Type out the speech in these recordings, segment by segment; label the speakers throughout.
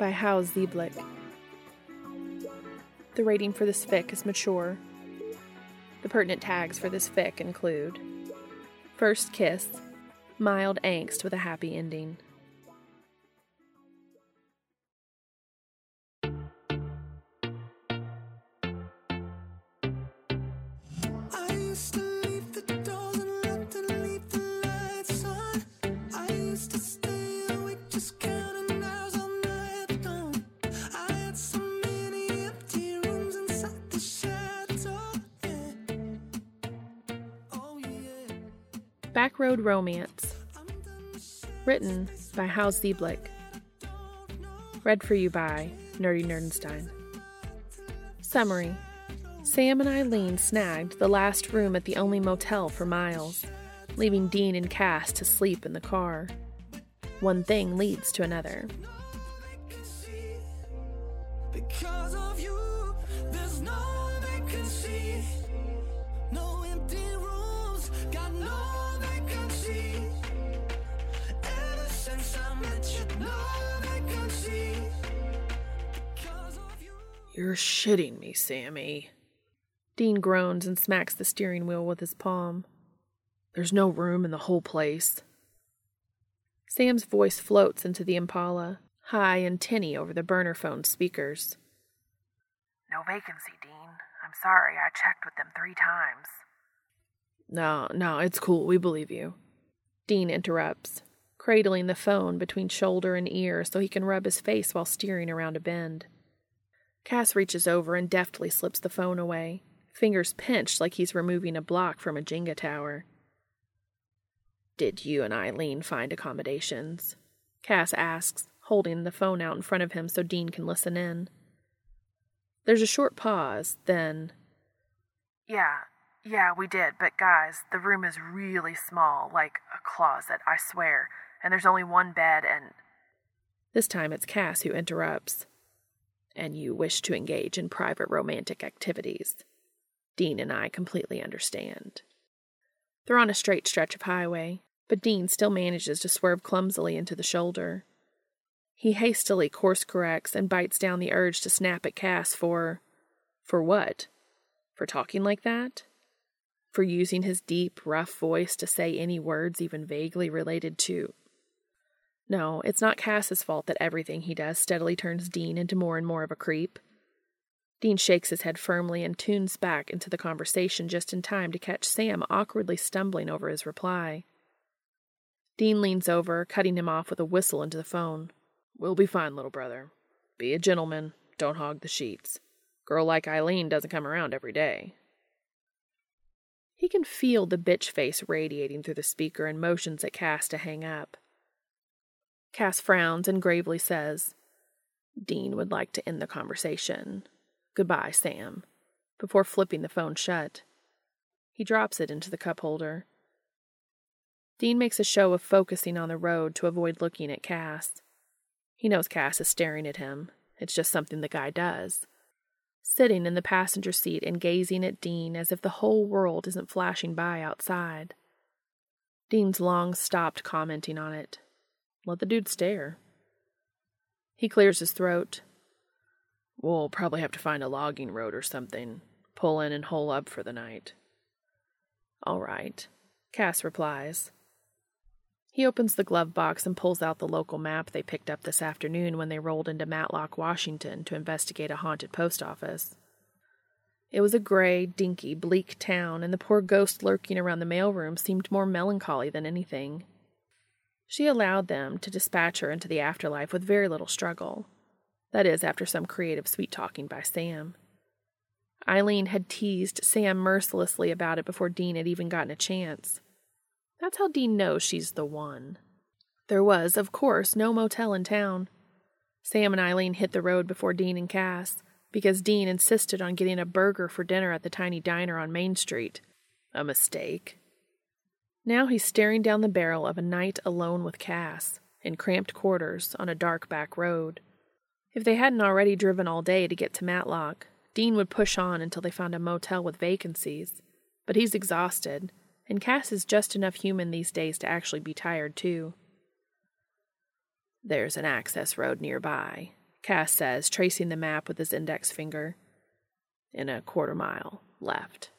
Speaker 1: by Haus Seeblick. The rating for this fic is mature. The pertinent tags for this fic include First Kiss, mild angst with a happy ending. Romance, written by Haus Seeblick. Read for you by Nerdy Nerdenstein. Summary Sam and Eileen snagged the last room at the only motel for miles, leaving Dean and Cass to sleep in the car. One thing leads to another. You're shitting me, Sammy. Dean groans and smacks the steering wheel with his palm. There's no room in the whole place. Sam's voice floats into the Impala, high and tinny over the burner phone speakers.
Speaker 2: No vacancy, Dean. I'm sorry, I checked with them three times.
Speaker 1: No, no, it's cool. We believe you. Dean interrupts, cradling the phone between shoulder and ear so he can rub his face while steering around a bend. Cass reaches over and deftly slips the phone away, fingers pinched like he's removing a block from a Jenga tower. Did you and Eileen find accommodations? Cass asks, holding the phone out in front of him so Dean can listen in. There's a short pause, then,
Speaker 2: Yeah, yeah, we did, but guys, the room is really small, like a closet, I swear. And there's only one bed, and
Speaker 1: This time it's Cass who interrupts. And you wish to engage in private romantic activities. Dean and I completely understand. They're on a straight stretch of highway, but Dean still manages to swerve clumsily into the shoulder. He hastily course corrects and bites down the urge to snap at Cass for. for what? For talking like that? For using his deep, rough voice to say any words even vaguely related to no, it's not Cass's fault that everything he does steadily turns Dean into more and more of a creep. Dean shakes his head firmly and tunes back into the conversation just in time to catch Sam awkwardly stumbling over his reply. Dean leans over, cutting him off with a whistle into the phone. We'll be fine, little brother. Be a gentleman. Don't hog the sheets. Girl like Eileen doesn't come around every day. He can feel the bitch face radiating through the speaker and motions at Cass to hang up. Cass frowns and gravely says, Dean would like to end the conversation. Goodbye, Sam, before flipping the phone shut. He drops it into the cup holder. Dean makes a show of focusing on the road to avoid looking at Cass. He knows Cass is staring at him. It's just something the guy does. Sitting in the passenger seat and gazing at Dean as if the whole world isn't flashing by outside. Dean's long stopped commenting on it. Let the dude stare. He clears his throat. We'll probably have to find a logging road or something. Pull in and hole up for the night. All right, Cass replies. He opens the glove box and pulls out the local map they picked up this afternoon when they rolled into Matlock, Washington to investigate a haunted post office. It was a gray, dinky, bleak town, and the poor ghost lurking around the mailroom seemed more melancholy than anything. She allowed them to dispatch her into the afterlife with very little struggle. That is, after some creative sweet talking by Sam. Eileen had teased Sam mercilessly about it before Dean had even gotten a chance. That's how Dean knows she's the one. There was, of course, no motel in town. Sam and Eileen hit the road before Dean and Cass because Dean insisted on getting a burger for dinner at the tiny diner on Main Street. A mistake. Now he's staring down the barrel of a night alone with Cass, in cramped quarters on a dark back road. If they hadn't already driven all day to get to Matlock, Dean would push on until they found a motel with vacancies. But he's exhausted, and Cass is just enough human these days to actually be tired, too. There's an access road nearby, Cass says, tracing the map with his index finger. In a quarter mile left.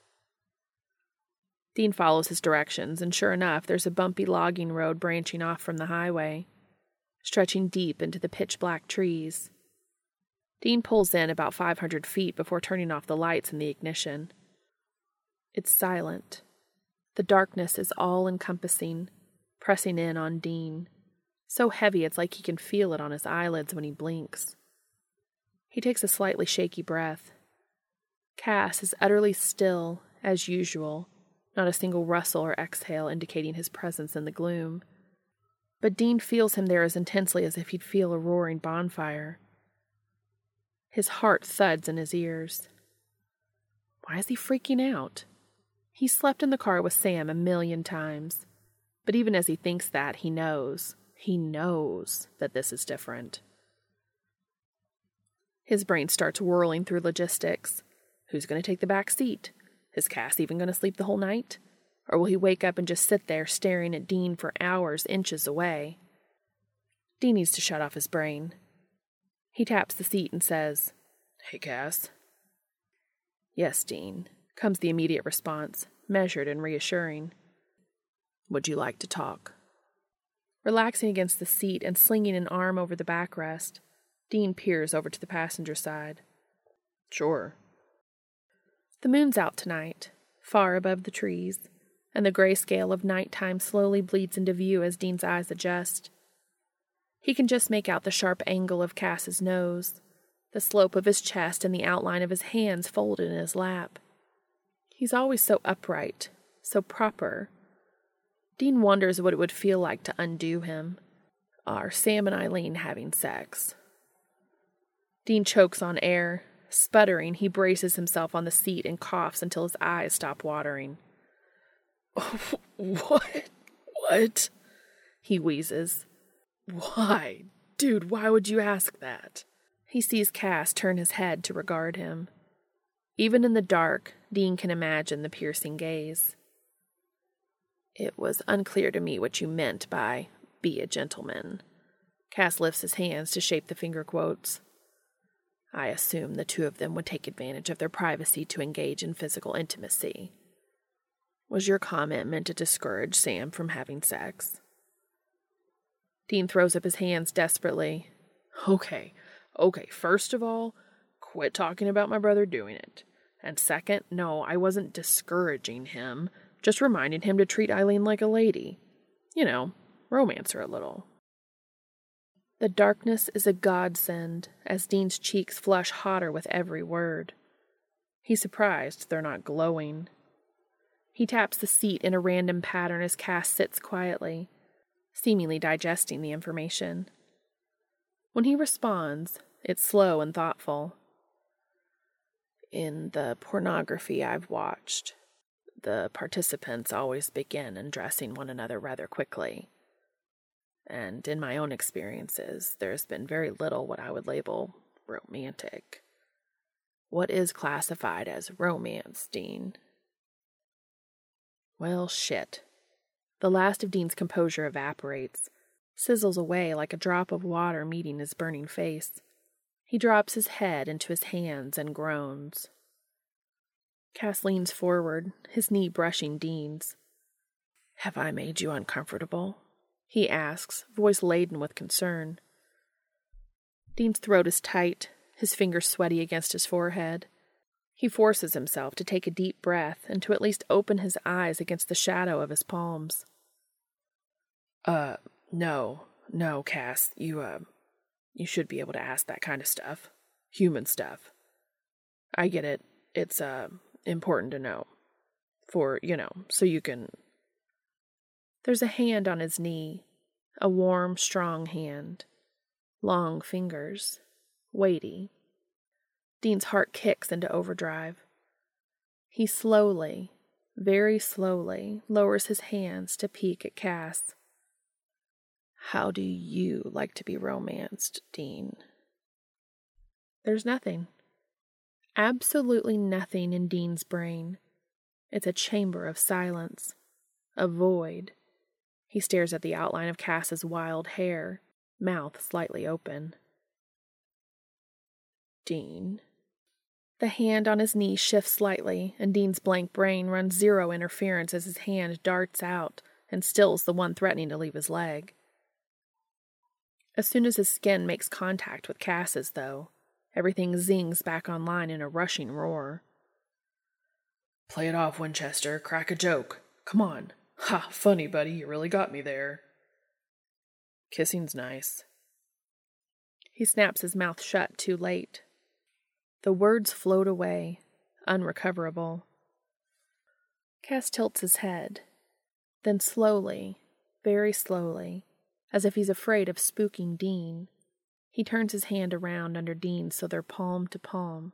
Speaker 1: Dean follows his directions, and sure enough, there's a bumpy logging road branching off from the highway, stretching deep into the pitch black trees. Dean pulls in about 500 feet before turning off the lights in the ignition. It's silent. The darkness is all encompassing, pressing in on Dean. So heavy it's like he can feel it on his eyelids when he blinks. He takes a slightly shaky breath. Cass is utterly still, as usual, not a single rustle or exhale indicating his presence in the gloom. But Dean feels him there as intensely as if he'd feel a roaring bonfire. His heart thuds in his ears. Why is he freaking out? He slept in the car with Sam a million times. But even as he thinks that, he knows, he knows that this is different. His brain starts whirling through logistics. Who's going to take the back seat? Is Cass even going to sleep the whole night? Or will he wake up and just sit there staring at Dean for hours inches away? Dean needs to shut off his brain. He taps the seat and says, Hey, Cass. Yes, Dean, comes the immediate response, measured and reassuring. Would you like to talk? Relaxing against the seat and slinging an arm over the backrest, Dean peers over to the passenger side. Sure. The moon's out tonight, far above the trees, and the gray scale of nighttime slowly bleeds into view as Dean's eyes adjust. He can just make out the sharp angle of Cass's nose, the slope of his chest, and the outline of his hands folded in his lap. He's always so upright, so proper. Dean wonders what it would feel like to undo him. Are Sam and Eileen having sex? Dean chokes on air. Sputtering, he braces himself on the seat and coughs until his eyes stop watering. what? What? He wheezes. Why? Dude, why would you ask that? He sees Cass turn his head to regard him. Even in the dark, Dean can imagine the piercing gaze. It was unclear to me what you meant by be a gentleman. Cass lifts his hands to shape the finger quotes. I assume the two of them would take advantage of their privacy to engage in physical intimacy. Was your comment meant to discourage Sam from having sex? Dean throws up his hands desperately. Okay, okay, first of all, quit talking about my brother doing it. And second, no, I wasn't discouraging him, just reminding him to treat Eileen like a lady. You know, romance her a little. The darkness is a godsend as Dean's cheeks flush hotter with every word. He's surprised they're not glowing. He taps the seat in a random pattern as Cass sits quietly, seemingly digesting the information. When he responds, it's slow and thoughtful. In the pornography I've watched, the participants always begin undressing one another rather quickly and in my own experiences, there's been very little what I would label romantic. What is classified as romance, Dean? Well, shit. The last of Dean's composure evaporates, sizzles away like a drop of water meeting his burning face. He drops his head into his hands and groans. Cass leans forward, his knee brushing Dean's. Have I made you uncomfortable? He asks, voice laden with concern. Dean's throat is tight, his fingers sweaty against his forehead. He forces himself to take a deep breath and to at least open his eyes against the shadow of his palms.
Speaker 3: Uh, no, no, Cass. You, uh, you should be able to ask that kind of stuff. Human stuff. I get it. It's, uh, important to know. For, you know, so you can.
Speaker 1: There's a hand on his knee, a warm, strong hand. Long fingers, weighty. Dean's heart kicks into overdrive. He slowly, very slowly, lowers his hands to peek at Cass. How do you like to be romanced, Dean? There's nothing. Absolutely nothing in Dean's brain. It's a chamber of silence, a void. He stares at the outline of Cass's wild hair, mouth slightly open. Dean, the hand on his knee shifts slightly, and Dean's blank brain runs zero interference as his hand darts out and stills the one threatening to leave his leg. As soon as his skin makes contact with Cass's, though, everything zings back online in a rushing roar.
Speaker 3: Play it off, Winchester. Crack a joke. Come on. Ha, funny, buddy. You really got me there. Kissing's nice.
Speaker 1: He snaps his mouth shut too late. The words float away, unrecoverable. Cass tilts his head. Then slowly, very slowly, as if he's afraid of spooking Dean, he turns his hand around under Dean's so they're palm to palm.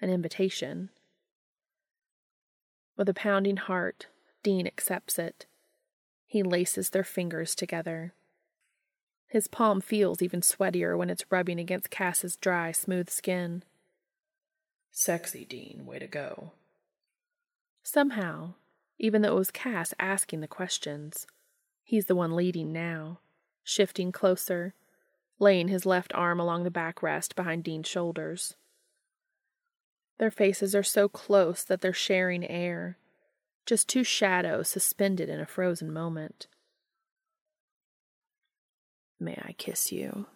Speaker 1: An invitation. With a pounding heart, Dean accepts it. He laces their fingers together. His palm feels even sweatier when it's rubbing against Cass's dry, smooth skin.
Speaker 3: Sexy, Dean. Way to go.
Speaker 1: Somehow, even though it was Cass asking the questions, he's the one leading now, shifting closer, laying his left arm along the backrest behind Dean's shoulders. Their faces are so close that they're sharing air, just two shadows suspended in a frozen moment. May I kiss you?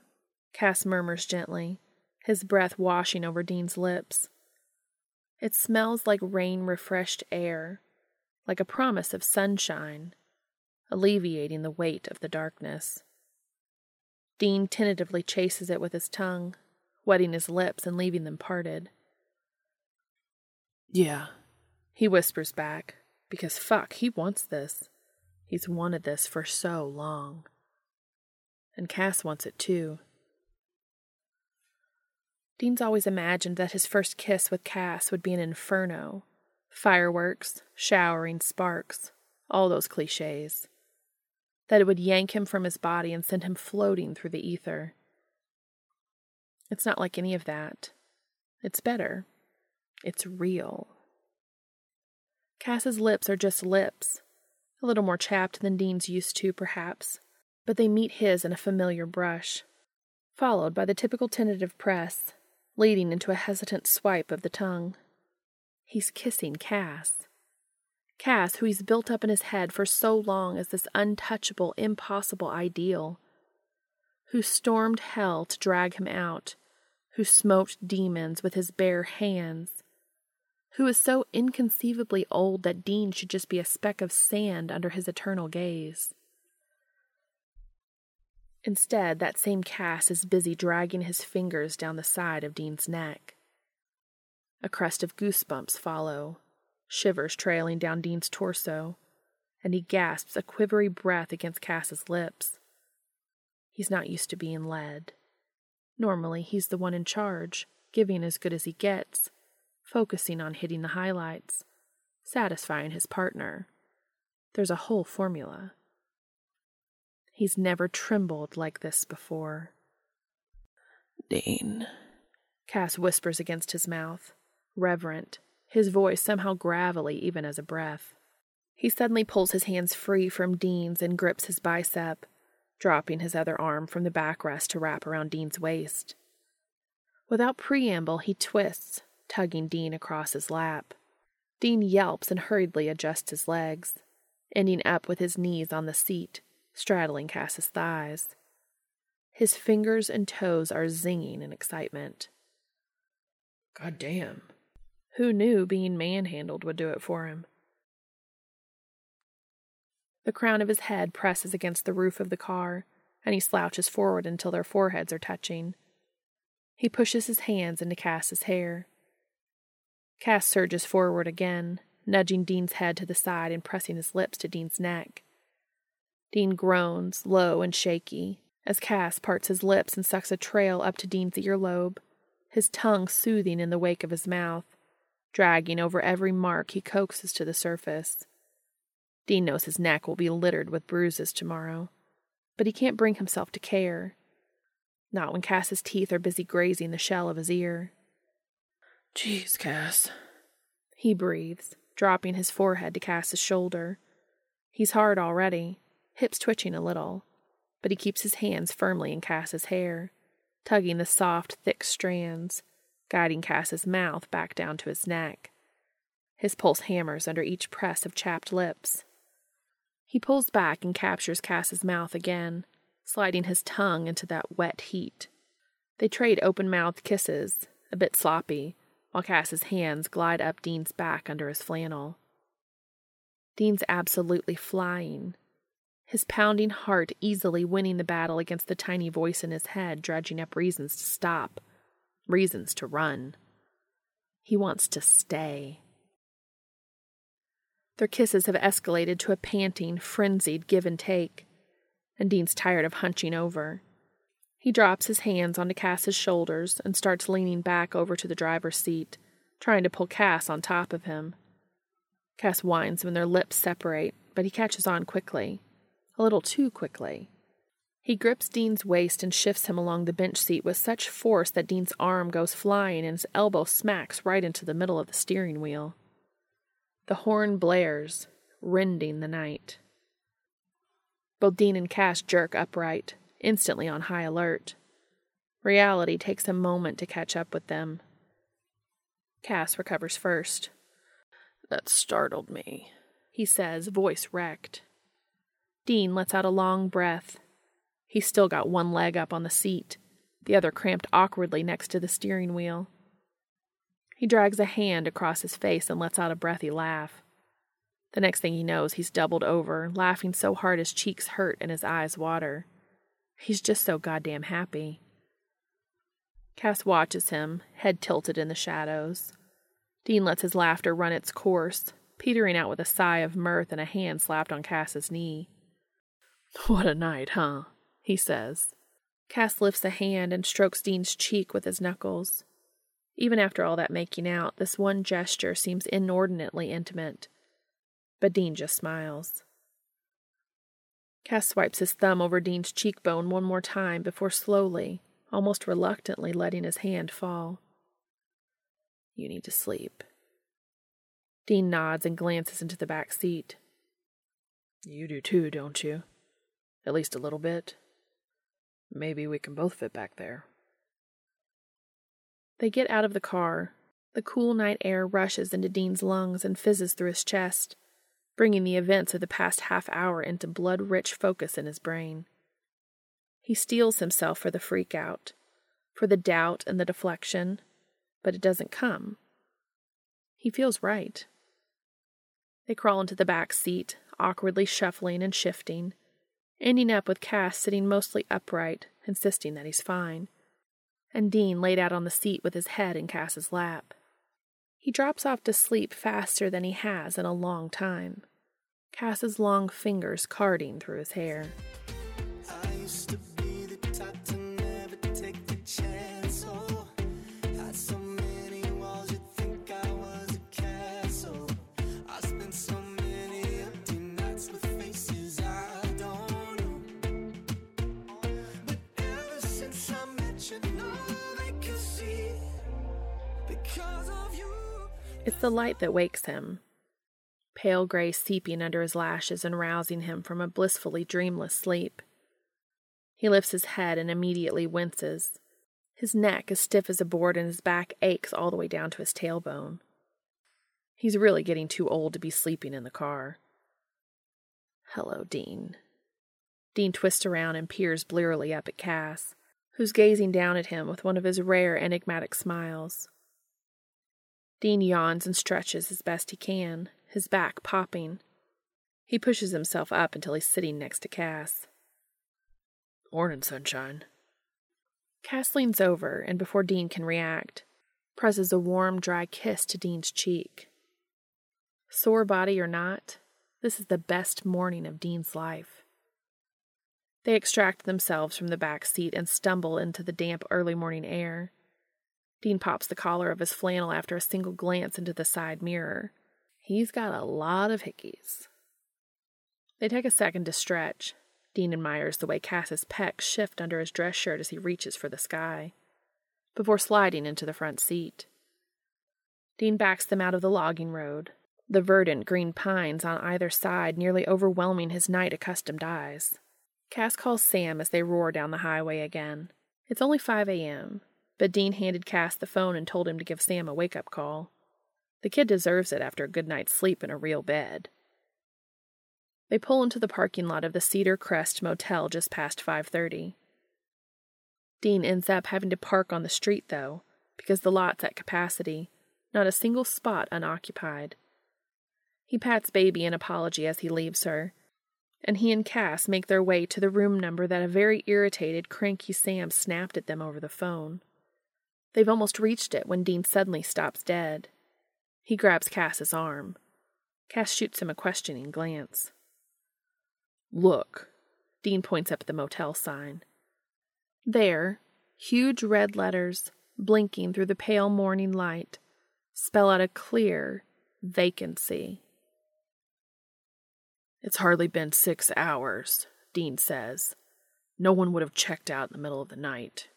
Speaker 1: Cass murmurs gently, his breath washing over Dean's lips. It smells like rain refreshed air, like a promise of sunshine, alleviating the weight of the darkness. Dean tentatively chases it with his tongue, wetting his lips and leaving them parted.
Speaker 3: Yeah,
Speaker 1: he whispers back, because fuck, he wants this. He's wanted this for so long. And Cass wants it too. Dean's always imagined that his first kiss with Cass would be an inferno fireworks, showering sparks, all those cliches. That it would yank him from his body and send him floating through the ether. It's not like any of that. It's better. It's real. Cass's lips are just lips, a little more chapped than Dean's used to, perhaps, but they meet his in a familiar brush, followed by the typical tentative press leading into a hesitant swipe of the tongue. He's kissing Cass. Cass, who he's built up in his head for so long as this untouchable, impossible ideal, who stormed hell to drag him out, who smote demons with his bare hands, who is so inconceivably old that Dean should just be a speck of sand under his eternal gaze. Instead, that same Cass is busy dragging his fingers down the side of Dean's neck. A crest of goosebumps follow, shivers trailing down Dean's torso, and he gasps a quivery breath against Cass's lips. He's not used to being led. Normally, he's the one in charge, giving as good as he gets, focusing on hitting the highlights, satisfying his partner. There's a whole formula. He's never trembled like this before.
Speaker 3: Dean.
Speaker 1: Cass whispers against his mouth, reverent, his voice somehow gravelly even as a breath. He suddenly pulls his hands free from Dean's and grips his bicep, dropping his other arm from the backrest to wrap around Dean's waist. Without preamble, he twists, tugging Dean across his lap. Dean yelps and hurriedly adjusts his legs, ending up with his knees on the seat, straddling Cass's thighs. His fingers and toes are zinging in excitement.
Speaker 3: God damn.
Speaker 1: Who knew being manhandled would do it for him? The crown of his head presses against the roof of the car, and he slouches forward until their foreheads are touching. He pushes his hands into Cass's hair. Cass surges forward again, nudging Dean's head to the side and pressing his lips to Dean's neck. Dean groans, low and shaky, as Cass parts his lips and sucks a trail up to Dean's earlobe, his tongue soothing in the wake of his mouth, dragging over every mark he coaxes to the surface. Dean knows his neck will be littered with bruises tomorrow, but he can't bring himself to care. Not when Cass's teeth are busy grazing the shell of his ear.
Speaker 3: Jeez, Cass.
Speaker 1: He breathes, dropping his forehead to Cass's shoulder. He's hard already, hips twitching a little, but he keeps his hands firmly in Cass's hair, tugging the soft, thick strands, guiding Cass's mouth back down to his neck. His pulse hammers under each press of chapped lips. He pulls back and captures Cass's mouth again, sliding his tongue into that wet heat. They trade open mouthed kisses, a bit sloppy, while Cass's hands glide up Dean's back under his flannel. Dean's absolutely flying, his pounding heart easily winning the battle against the tiny voice in his head, dredging up reasons to stop, reasons to run. He wants to stay. Their kisses have escalated to a panting, frenzied give and take, and Dean's tired of hunching over. He drops his hands onto Cass's shoulders and starts leaning back over to the driver's seat, trying to pull Cass on top of him. Cass whines when their lips separate, but he catches on quickly, a little too quickly. He grips Dean's waist and shifts him along the bench seat with such force that Dean's arm goes flying and his elbow smacks right into the middle of the steering wheel. The horn blares, rending the night. Both Dean and Cass jerk upright, instantly on high alert. Reality takes a moment to catch up with them. Cass recovers first.
Speaker 3: That startled me,
Speaker 1: he says, voice wrecked. Dean lets out a long breath. He's still got one leg up on the seat, the other cramped awkwardly next to the steering wheel. He drags a hand across his face and lets out a breathy laugh. The next thing he knows, he's doubled over, laughing so hard his cheeks hurt and his eyes water. He's just so goddamn happy. Cass watches him, head tilted in the shadows. Dean lets his laughter run its course, petering out with a sigh of mirth and a hand slapped on Cass's knee.
Speaker 3: What a night, huh? he says.
Speaker 1: Cass lifts a hand and strokes Dean's cheek with his knuckles. Even after all that making out, this one gesture seems inordinately intimate. But Dean just smiles. Cass swipes his thumb over Dean's cheekbone one more time before slowly, almost reluctantly, letting his hand fall. You need to sleep. Dean nods and glances into the back seat.
Speaker 3: You do too, don't you? At least a little bit. Maybe we can both fit back there.
Speaker 1: They get out of the car. The cool night air rushes into Dean's lungs and fizzes through his chest, bringing the events of the past half hour into blood rich focus in his brain. He steels himself for the freak out, for the doubt and the deflection, but it doesn't come. He feels right. They crawl into the back seat, awkwardly shuffling and shifting, ending up with Cass sitting mostly upright, insisting that he's fine and Dean laid out on the seat with his head in Cass's lap. He drops off to sleep faster than he has in a long time, Cass's long fingers carding through his hair. It's the light that wakes him, pale gray seeping under his lashes and rousing him from a blissfully dreamless sleep. He lifts his head and immediately winces. His neck is stiff as a board and his back aches all the way down to his tailbone. He's really getting too old to be sleeping in the car. Hello, Dean. Dean twists around and peers blearily up at Cass, who's gazing down at him with one of his rare enigmatic smiles. Dean yawns and stretches as best he can, his back popping. He pushes himself up until he's sitting next to Cass.
Speaker 3: Morning, sunshine.
Speaker 1: Cass leans over, and before Dean can react, presses a warm, dry kiss to Dean's cheek. Sore body or not, this is the best morning of Dean's life. They extract themselves from the back seat and stumble into the damp early morning air. Dean pops the collar of his flannel after a single glance into the side mirror. He's got a lot of hickeys. They take a second to stretch. Dean admires the way Cass's pecs shift under his dress shirt as he reaches for the sky, before sliding into the front seat. Dean backs them out of the logging road, the verdant green pines on either side nearly overwhelming his night accustomed eyes. Cass calls Sam as they roar down the highway again. It's only 5 a.m., but Dean handed Cass the phone and told him to give Sam a wake up call. The kid deserves it after a good night's sleep in a real bed. They pull into the parking lot of the Cedar Crest Motel just past 5:30. Dean ends up having to park on the street though, because the lot's at capacity, not a single spot unoccupied. He pats Baby in apology as he leaves her, and he and Cass make their way to the room number that a very irritated, cranky Sam snapped at them over the phone. They've almost reached it when Dean suddenly stops dead. He grabs Cass's arm. Cass shoots him a questioning glance.
Speaker 3: Look.
Speaker 1: Dean points up at the motel sign. There, huge red letters, blinking through the pale morning light, spell out a clear vacancy.
Speaker 3: It's hardly been six hours, Dean says. No one would have checked out in the middle of the night.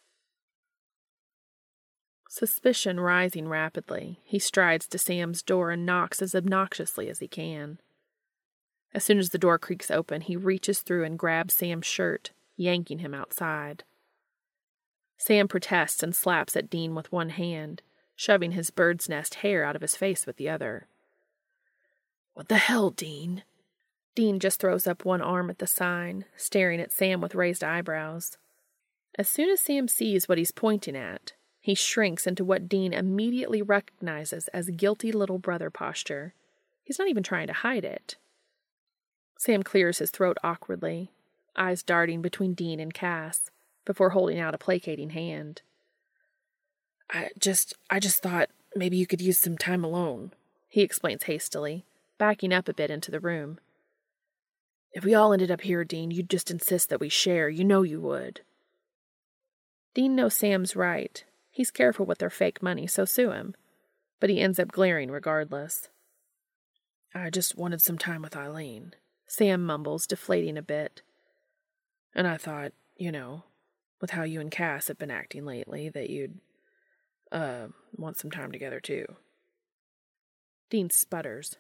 Speaker 1: Suspicion rising rapidly, he strides to Sam's door and knocks as obnoxiously as he can. As soon as the door creaks open, he reaches through and grabs Sam's shirt, yanking him outside. Sam protests and slaps at Dean with one hand, shoving his bird's nest hair out of his face with the other.
Speaker 3: What the hell, Dean?
Speaker 1: Dean just throws up one arm at the sign, staring at Sam with raised eyebrows. As soon as Sam sees what he's pointing at, he shrinks into what Dean immediately recognizes as guilty little brother posture. He's not even trying to hide it. Sam clears his throat awkwardly, eyes darting between Dean and Cass, before holding out a placating hand.
Speaker 3: I just I just thought maybe you could use some time alone,
Speaker 1: he explains hastily, backing up a bit into the room.
Speaker 3: If we all ended up here, Dean, you'd just insist that we share. You know you would.
Speaker 1: Dean knows Sam's right. He's careful with their fake money, so sue him. But he ends up glaring regardless.
Speaker 3: I just wanted some time with Eileen,
Speaker 1: Sam mumbles, deflating a bit.
Speaker 3: And I thought, you know, with how you and Cass have been acting lately, that you'd, uh, want some time together too.
Speaker 1: Dean sputters.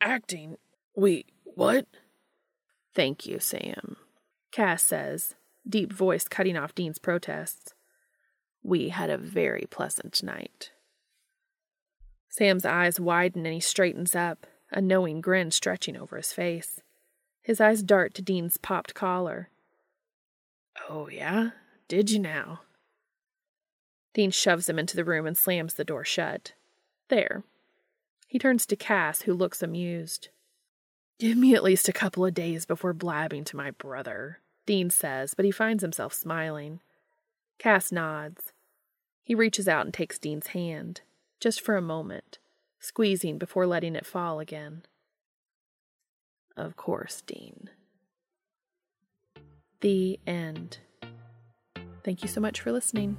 Speaker 3: Acting? Wait, what?
Speaker 1: Thank you, Sam, Cass says, deep voice cutting off Dean's protests. We had a very pleasant night. Sam's eyes widen and he straightens up, a knowing grin stretching over his face. His eyes dart to Dean's popped collar.
Speaker 3: Oh, yeah? Did you now?
Speaker 1: Dean shoves him into the room and slams the door shut. There. He turns to Cass, who looks amused.
Speaker 3: Give me at least a couple of days before blabbing to my brother,
Speaker 1: Dean says, but he finds himself smiling. Cass nods. He reaches out and takes Dean's hand, just for a moment, squeezing before letting it fall again.
Speaker 3: Of course, Dean.
Speaker 1: The end. Thank you so much for listening.